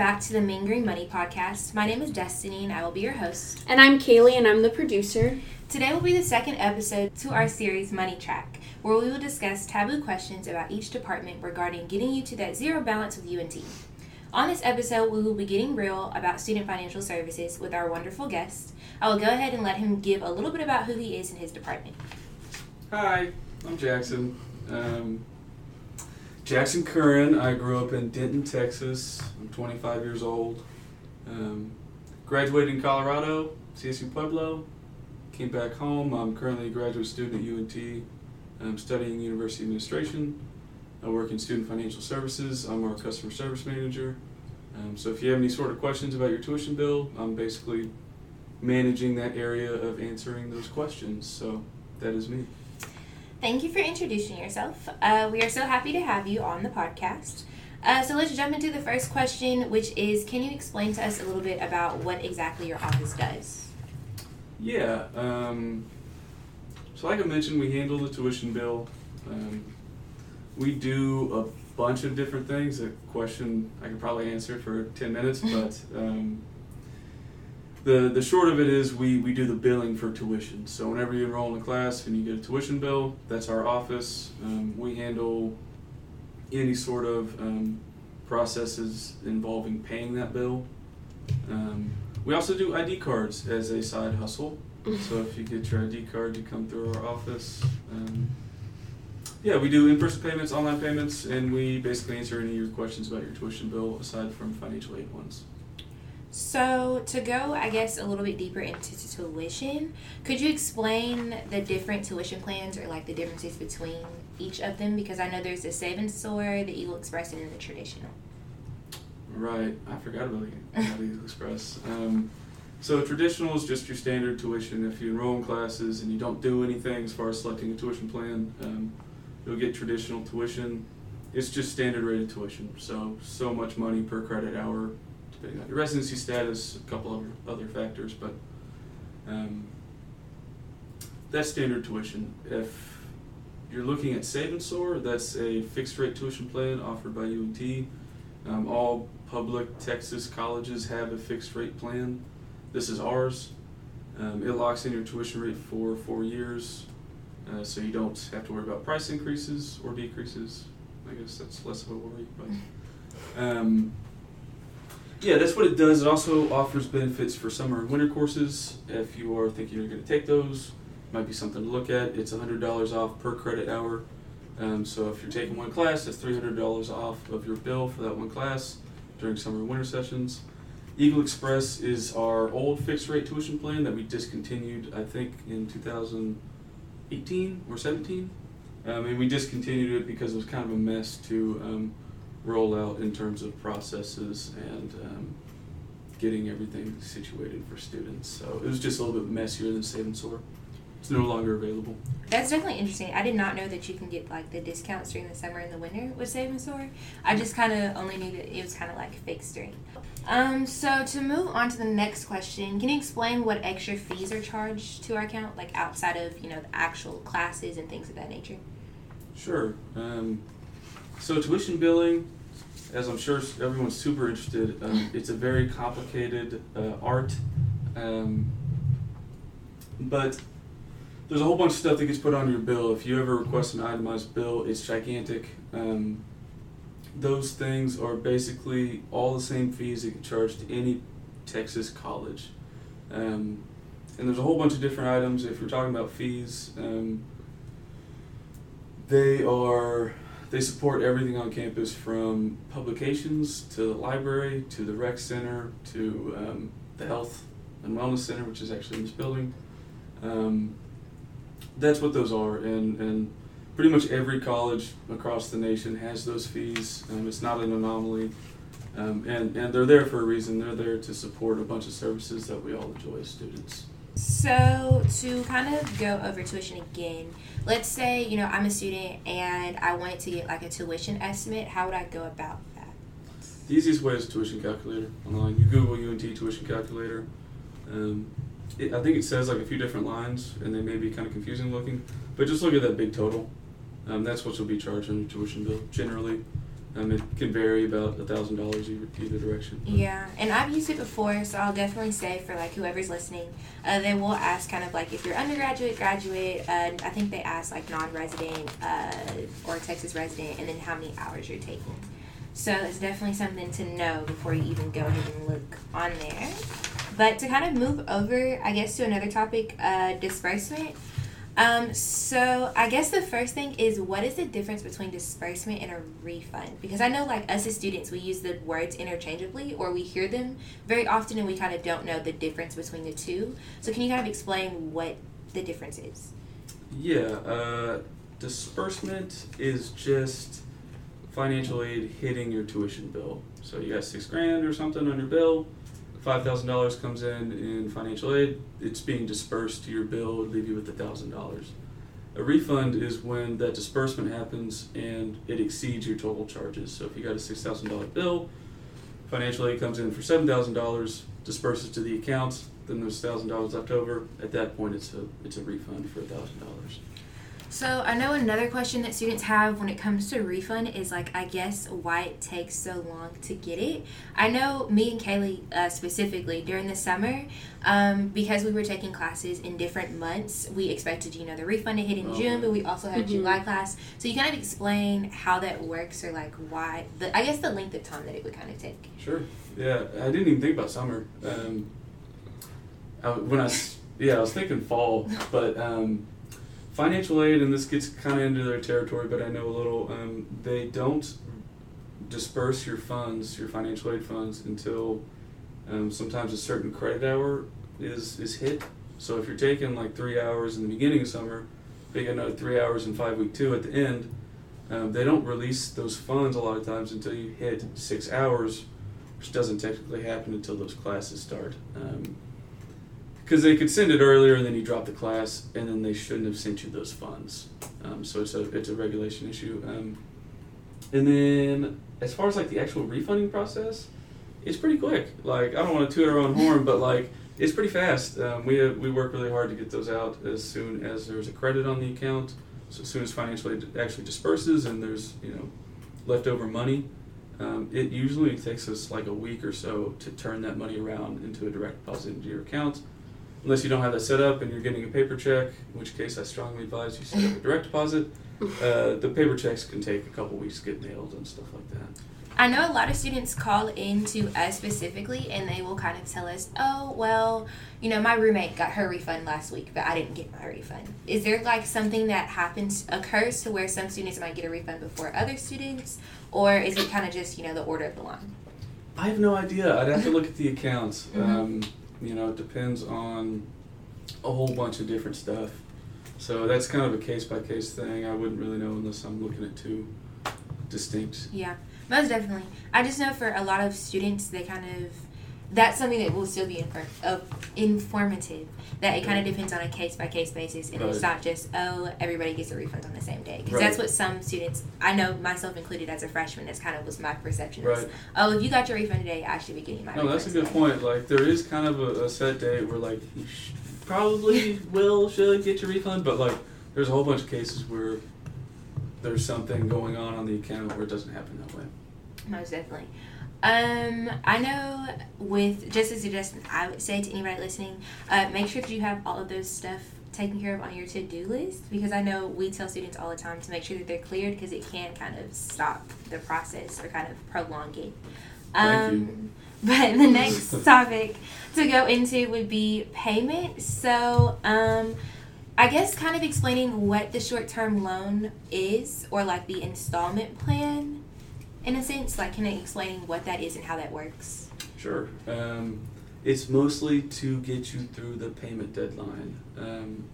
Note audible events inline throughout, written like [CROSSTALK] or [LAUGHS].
back to the Mean Green Money podcast. My name is Destiny and I will be your host. And I'm Kaylee and I'm the producer. Today will be the second episode to our series Money Track, where we will discuss taboo questions about each department regarding getting you to that zero balance with UNT. On this episode, we will be getting real about student financial services with our wonderful guest. I will go ahead and let him give a little bit about who he is in his department. Hi, I'm Jackson. Um, Jackson Curran. I grew up in Denton, Texas. I'm 25 years old. Um, graduated in Colorado, CSU Pueblo. Came back home. I'm currently a graduate student at UNT. I'm studying university administration. I work in student financial services. I'm our customer service manager. Um, so if you have any sort of questions about your tuition bill, I'm basically managing that area of answering those questions. So that is me. Thank you for introducing yourself. Uh, we are so happy to have you on the podcast. Uh, so let's jump into the first question, which is Can you explain to us a little bit about what exactly your office does? Yeah. Um, so, like I mentioned, we handle the tuition bill. Um, we do a bunch of different things. A question I could probably answer for 10 minutes, [LAUGHS] but um, the the short of it is we, we do the billing for tuition. So whenever you enroll in a class and you get a tuition bill, that's our office. Um, we handle any sort of um, processes involving paying that bill. Um, we also do ID cards as a side hustle. so if you get your ID card, you come through our office. Um, yeah, we do in-person payments, online payments, and we basically answer any of your questions about your tuition bill aside from financial aid ones. So, to go, I guess, a little bit deeper into tuition, could you explain the different tuition plans or like the differences between each of them? Because I know there's the and Soar, the Eagle Express, and the traditional. Right, I forgot about the, [LAUGHS] about the Eagle Express. Um, so, traditional is just your standard tuition. If you enroll in classes and you don't do anything as far as selecting a tuition plan, um, you'll get traditional tuition. It's just standard rated tuition, so so much money per credit hour depending on your residency status, a couple of other factors, but um, that's standard tuition. If you're looking at Save and Soar, that's a fixed rate tuition plan offered by UNT. Um, all public Texas colleges have a fixed rate plan. This is ours. Um, it locks in your tuition rate for four years, uh, so you don't have to worry about price increases or decreases. I guess that's less of a worry, but. [LAUGHS] Um, yeah, that's what it does. It also offers benefits for summer and winter courses. If you are thinking you're going to take those, might be something to look at. It's $100 off per credit hour. Um, so if you're taking one class, that's $300 off of your bill for that one class during summer and winter sessions. Eagle Express is our old fixed rate tuition plan that we discontinued, I think, in 2018 or 17. Um, and we discontinued it because it was kind of a mess to um, roll out in terms of processes and um, getting everything situated for students. So it was just a little bit messier than Save and Soar. It's no longer available. That's definitely interesting. I did not know that you can get like the discounts during the summer and the winter with Save and Soar. I just kind of only knew that it was kind of like fixed during. Um, so to move on to the next question, can you explain what extra fees are charged to our account, like outside of you know the actual classes and things of that nature? Sure. Um, so tuition billing, as I'm sure everyone's super interested, um, it's a very complicated uh, art, um, but there's a whole bunch of stuff that gets put on your bill. If you ever request an itemized bill, it's gigantic. Um, those things are basically all the same fees that get charged to any Texas college. Um, and there's a whole bunch of different items. If you're talking about fees, um, they are they support everything on campus from publications to the library to the rec center to um, the health and wellness center, which is actually in this building. Um, that's what those are, and, and pretty much every college across the nation has those fees. Um, it's not an anomaly, um, and, and they're there for a reason. They're there to support a bunch of services that we all enjoy as students. So to kind of go over tuition again, let's say you know I'm a student and I wanted to get like a tuition estimate. How would I go about that? The easiest way is tuition calculator online. You Google UNT tuition calculator. Um, it, I think it says like a few different lines, and they may be kind of confusing looking. But just look at that big total. Um, that's what you'll be charged on your tuition bill generally. Um, it can vary about a thousand dollars either direction. Yeah, and I've used it before, so I'll definitely say for like whoever's listening, uh, they will ask kind of like if you're undergraduate, graduate. Uh, I think they ask like non-resident uh, or Texas resident, and then how many hours you're taking. So it's definitely something to know before you even go ahead and look on there. But to kind of move over, I guess to another topic, uh, disbursement. Um, so I guess the first thing is what is the difference between disbursement and a refund? Because I know like us as students we use the words interchangeably or we hear them very often and we kind of don't know the difference between the two. So can you kind of explain what the difference is? Yeah, uh, disbursement is just financial aid hitting your tuition bill. So you got six grand or something on your bill, five thousand dollars comes in in financial aid. It's being dispersed to your bill, would leave you with a thousand dollars. A refund is when that disbursement happens and it exceeds your total charges. So if you got a six thousand dollar bill, financial aid comes in for seven thousand dollars, disperses to the account, then there's thousand dollars left over. At that point, it's a it's a refund for thousand dollars. So I know another question that students have when it comes to refund is like I guess why it takes so long to get it. I know me and Kaylee uh, specifically during the summer, um, because we were taking classes in different months, we expected you know the refund to hit in Okay. June, but we also had Mhm. July class. So you kind of explain how that works or like why the I guess the length of time that it would kind of take. Sure. Yeah, I didn't even think about summer. Um, I, when I s- yeah, I was thinking fall, but um, financial aid, and this gets kind of into their territory, but I know a little. Um, they don't disperse your funds, your financial aid funds, until um, sometimes a certain credit hour is is hit. So if you're taking like three hours in the beginning of summer, but you got another three hours in five week two at the end, um, they don't release those funds a lot of times until you hit six hours, which doesn't technically happen until those classes start. Because they could send it earlier and then you drop the class, and then they shouldn't have sent you those funds. Um, so it's a it's a regulation issue. Um, and then as far as like the actual refunding process, it's pretty quick. Like I don't want to toot our own horn, but like it's pretty fast. Um, we we work really hard to get those out as soon as there's a credit on the account. So as soon as financial aid actually disperses and there's you know leftover money, um, it usually takes us like a week or so to turn that money around into a direct deposit into your account. Unless you don't have that set up and you're getting a paper check, in which case I strongly advise you set up a direct deposit. [LAUGHS] Uh, the paper checks can take a couple weeks to get mailed and stuff like that. I know a lot of students call in to us specifically and they will kind of tell us, oh, well, you know, my roommate got her refund last week, but I didn't get my refund. Is there like something that happens, occurs to where some students might get a refund before other students? Or is it kind of just, you know, the order of the line? I have no idea. I'd have to look at the accounts. Mhm. Um, you know, it depends on a whole bunch of different stuff. So that's kind of a case by case thing. I wouldn't really know unless I'm looking at two distinct. Yeah, most definitely. I just know for a lot of students, they kind of that's something that will still be infor- uh, informative. That it kind of depends on a case by case basis, and it's not just oh everybody gets a refund on the same day because Right. that's what some students I know myself included as a freshman. That's kind of was my perception. is, Right. oh, if you got your refund today, I should be getting my. No, that's a good today." point. Like there is kind of a, a set date where like you sh- probably [LAUGHS] will should get your refund, but like there's a whole bunch of cases where there's something going on on the account where it doesn't happen that way. Most definitely. Um, I know with just a suggestion, I would say to anybody listening, uh, make sure that you have all of those stuff taken care of on your to-do list because I know we tell students all the time to make sure that they're cleared because it can kind of stop the process or kind of prolong it. Thank um, you. [LAUGHS] But the next topic to go into would be payment. So, um, I guess kind of explaining what the short-term loan is or like the installment plan in a sense like can I explain what that is and how that works Sure. Um, it's mostly to get you through the payment deadline. Um,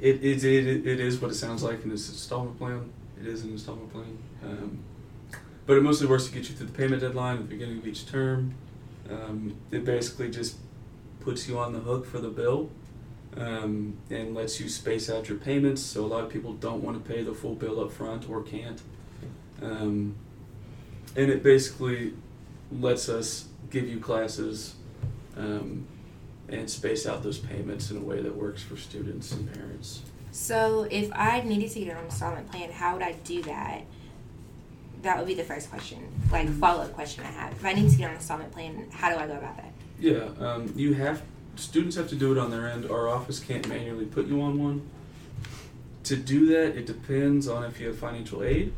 it, it, it, it is what it sounds like in this installment plan. It is an installment plan. Um, but it mostly works to get you through the payment deadline at the beginning of each term. Um, it basically just puts you on the hook for the bill um, and lets you space out your payments. So a lot of people don't want to pay the full bill up front or can't. Um, and it basically lets us give you classes um, and space out those payments in a way that works for students and parents. so if i needed to get an installment plan how would i do that that would be the first question, like Mhm. follow up question I have. If I need to get on an installment plan, how do I go about that? Yeah, um, you have students have to do it on their end. Our office can't manually put you on one. To do that, it depends on if you have financial aid,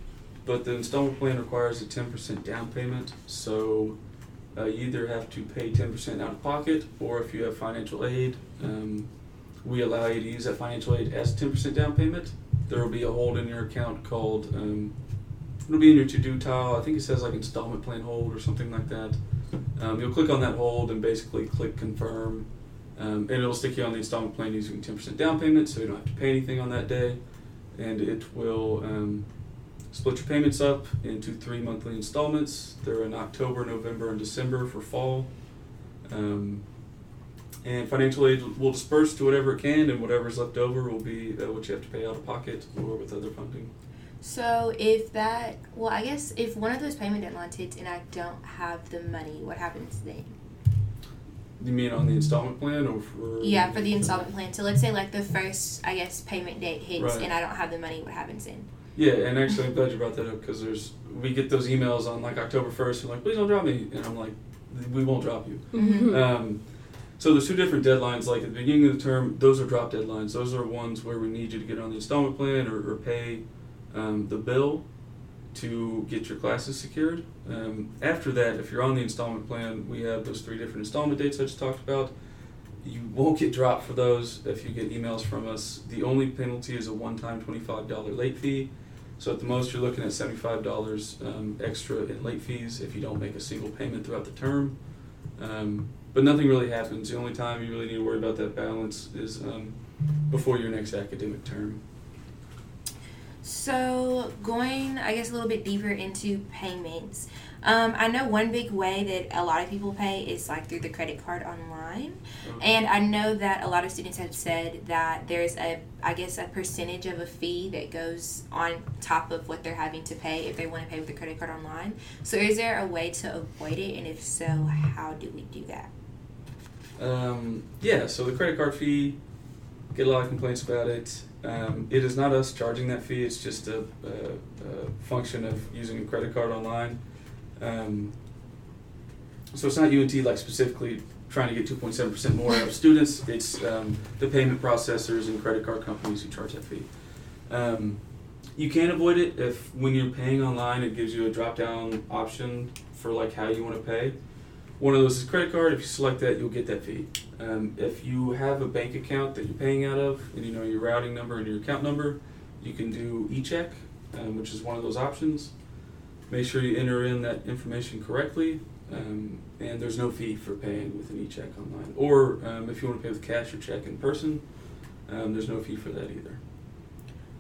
but the installment plan requires a ten percent down payment. So uh, you either have to pay ten percent out of pocket, or if you have financial aid, um, we allow you to use that financial aid as ten percent down payment. There will be a hold in your account called um, it'll be in your to do tile. I think it says like installment plan hold or something like that. Um, you'll click on that hold and basically click confirm, um, and it'll stick you on the installment plan using 10% down payment, so you don't have to pay anything on that day. And it will um, split your payments up into three monthly installments. They're in October, November, and December for fall. Um, and financial aid will disperse to whatever it can, and whatever's left over will be uh, what you have to pay out of pocket or with other funding. So if that, well, I guess if one of those payment deadlines hits and I don't have the money, what happens then? You mean on the installment plan or for? Yeah, for the installment plan. So let's say like the first, I guess, payment date hits Right. and I don't have the money. What happens then? Yeah, and actually, I'm glad you brought that up because there's we get those emails on like October first, and like, please don't drop me, and I'm like, we won't drop you. Mhm. Um, so there's two different deadlines. Like at the beginning of the term, those are drop deadlines. Those are ones where we need you to get on the installment plan or, or pay um, the bill to get your classes secured. Um, after that, if you're on the installment plan, we have those three different installment dates I just talked about. You won't get dropped for those if you get emails from us. The only penalty is a one-time $25 late fee. So at the most, you're looking at $75 um, extra in late fees if you don't make a single payment throughout the term. Um, but nothing really happens. The only time you really need to worry about that balance is um, before your next academic term. So going, I guess, a little bit deeper into payments. Um, I know one big way that a lot of people pay is like through the credit card online. And I know that a lot of students have said that there's a, I guess, a percentage of a fee that goes on top of what they're having to pay if they want to pay with a credit card online. So, is there a way to avoid it? And if so, how do we do that? Um, yeah, so the credit card fee, get a lot of complaints about it. Um, it is not us charging that fee, it's just a, a, a function of using a credit card online. Um, so it's not UNT like specifically trying to get 2.7% more out of students, it's um, the payment processors and credit card companies who charge that fee. Um, you can avoid it if when you're paying online, it gives you a drop down option for like how you want to pay. One of those is credit card. If you select that, you'll get that fee. Um, if you have a bank account that you're paying out of, and you know your routing number and your account number, you can do e-check, um, which is one of those options. Make sure you enter in that information correctly, um, and there's no fee for paying with an e-check online. Or um, if you want to pay with cash or check in person, um, there's no fee for that either.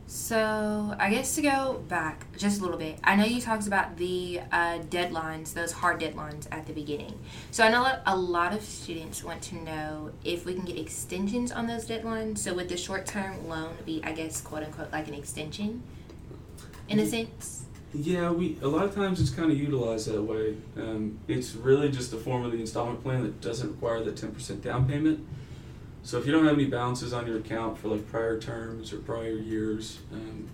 So, I guess to go back just a little bit, I know you talked about the uh, deadlines, those hard deadlines at the beginning. So, I know a lot of students want to know if we can get extensions on those deadlines. So, would the short term loan be, I guess, quote unquote, like an extension in a sense? Yeah, we a lot of times it's kind of utilized that way. Um, it's really just a form of the installment plan that doesn't require the ten percent down payment. So if you don't have any balances on your account for like prior terms or prior years, um,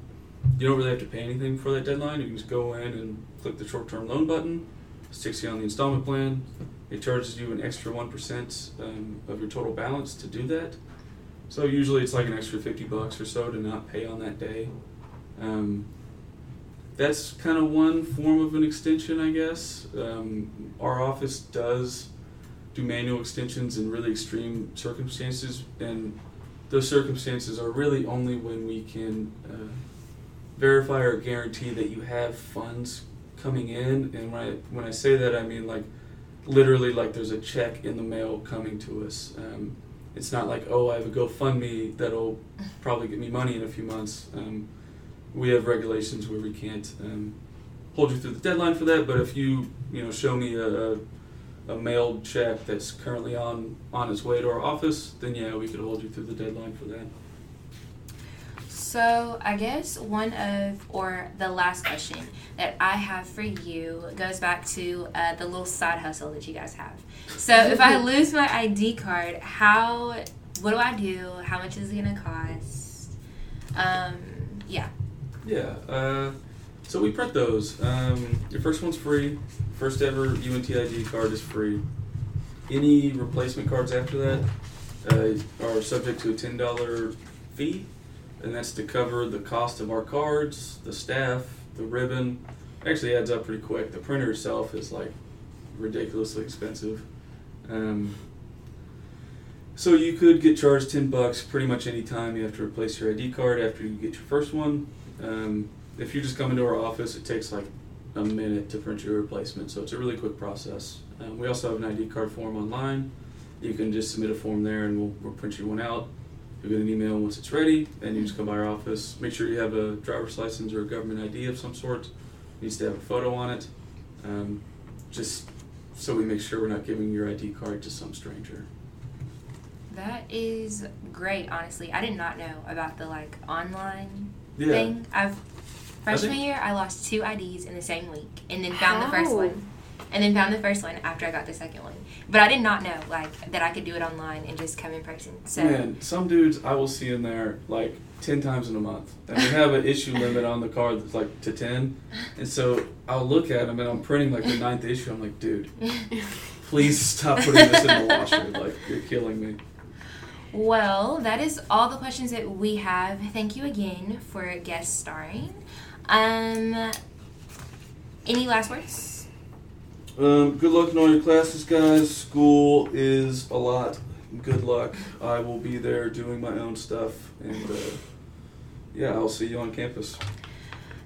you don't really have to pay anything for that deadline. You can just go in and click the short-term loan button. It Sticks you on the installment plan. It charges you an extra one percent um, of your total balance to do that. So usually it's like an extra fifty bucks or so to not pay on that day. Um, that's kind of one form of an extension, I guess. Um, our office does do manual extensions in really extreme circumstances, and those circumstances are really only when we can uh, verify or guarantee that you have funds coming in. And when I when I say that, I mean like literally like there's a check in the mail coming to us. Um, it's not like oh I have a GoFundMe that'll probably get me money in a few months. Um, we have regulations where we can't um, hold you through the deadline for that. But if you you know show me a, a, a mailed check that's currently on on its way to our office, then yeah, we could hold you through the deadline for that. So, I guess one of, or the last question that I have for you goes back to uh, the little side hustle that you guys have. So, if I [LAUGHS] lose my ID card, how, what do I do? How much is it going to cost? Um, yeah. Yeah. Uh, So we print those. Um, your first one's free. First ever UNT ID card is free. Any replacement cards after that uh, are subject to a ten dollar fee, and that's to cover the cost of our cards, the staff, the ribbon. Actually, adds up pretty quick. The printer itself is like ridiculously expensive. Um, so you could get charged ten bucks pretty much any time you have to replace your ID card after you get your first one. Um, if you just come into our office, it takes like a minute to print your replacement, so it's a really quick process. Um, we also have an ID card form online. You can just submit a form there, and we'll, we'll print you one out. You'll get an email once it's ready, and you just come by our office. Make sure you have a driver's license or a government ID of some sort. It needs to have a photo on it, um, just so we make sure we're not giving your ID card to some stranger. That is great, honestly. I did not know about the like online Yeah. thing. I've freshman year I lost two IDs in the same week and then found the first one. And then found the first one after I got the second one. But I did not know like that I could do it online and just come in person. So Man, some dudes I will see in there like ten times in a month, and we have an issue [LAUGHS] limit on the card that's like to ten, and so I'll look at them and I'm printing like the ninth issue. I'm like, dude, [LAUGHS] please stop putting this in the washer. Like you're killing me. Well, that is all the questions that we have. Thank you again for guest starring. Um, any last words? Um, good luck in all your classes, guys. School is a lot. Good luck. I will be there doing my own stuff, and uh, yeah, I'll see you on campus.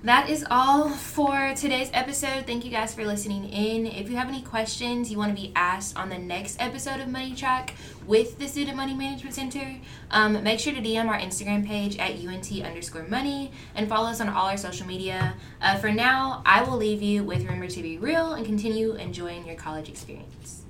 That is all for today's episode. Thank you guys for listening in. If you have any questions you want to be asked on the next episode of Money Track with the Student Money Management Center, um, make sure to DM our Instagram page at UNT underscore money and follow us on all our social media. Uh, for now, I will leave you with Remember to Be Real and continue enjoying your college experience.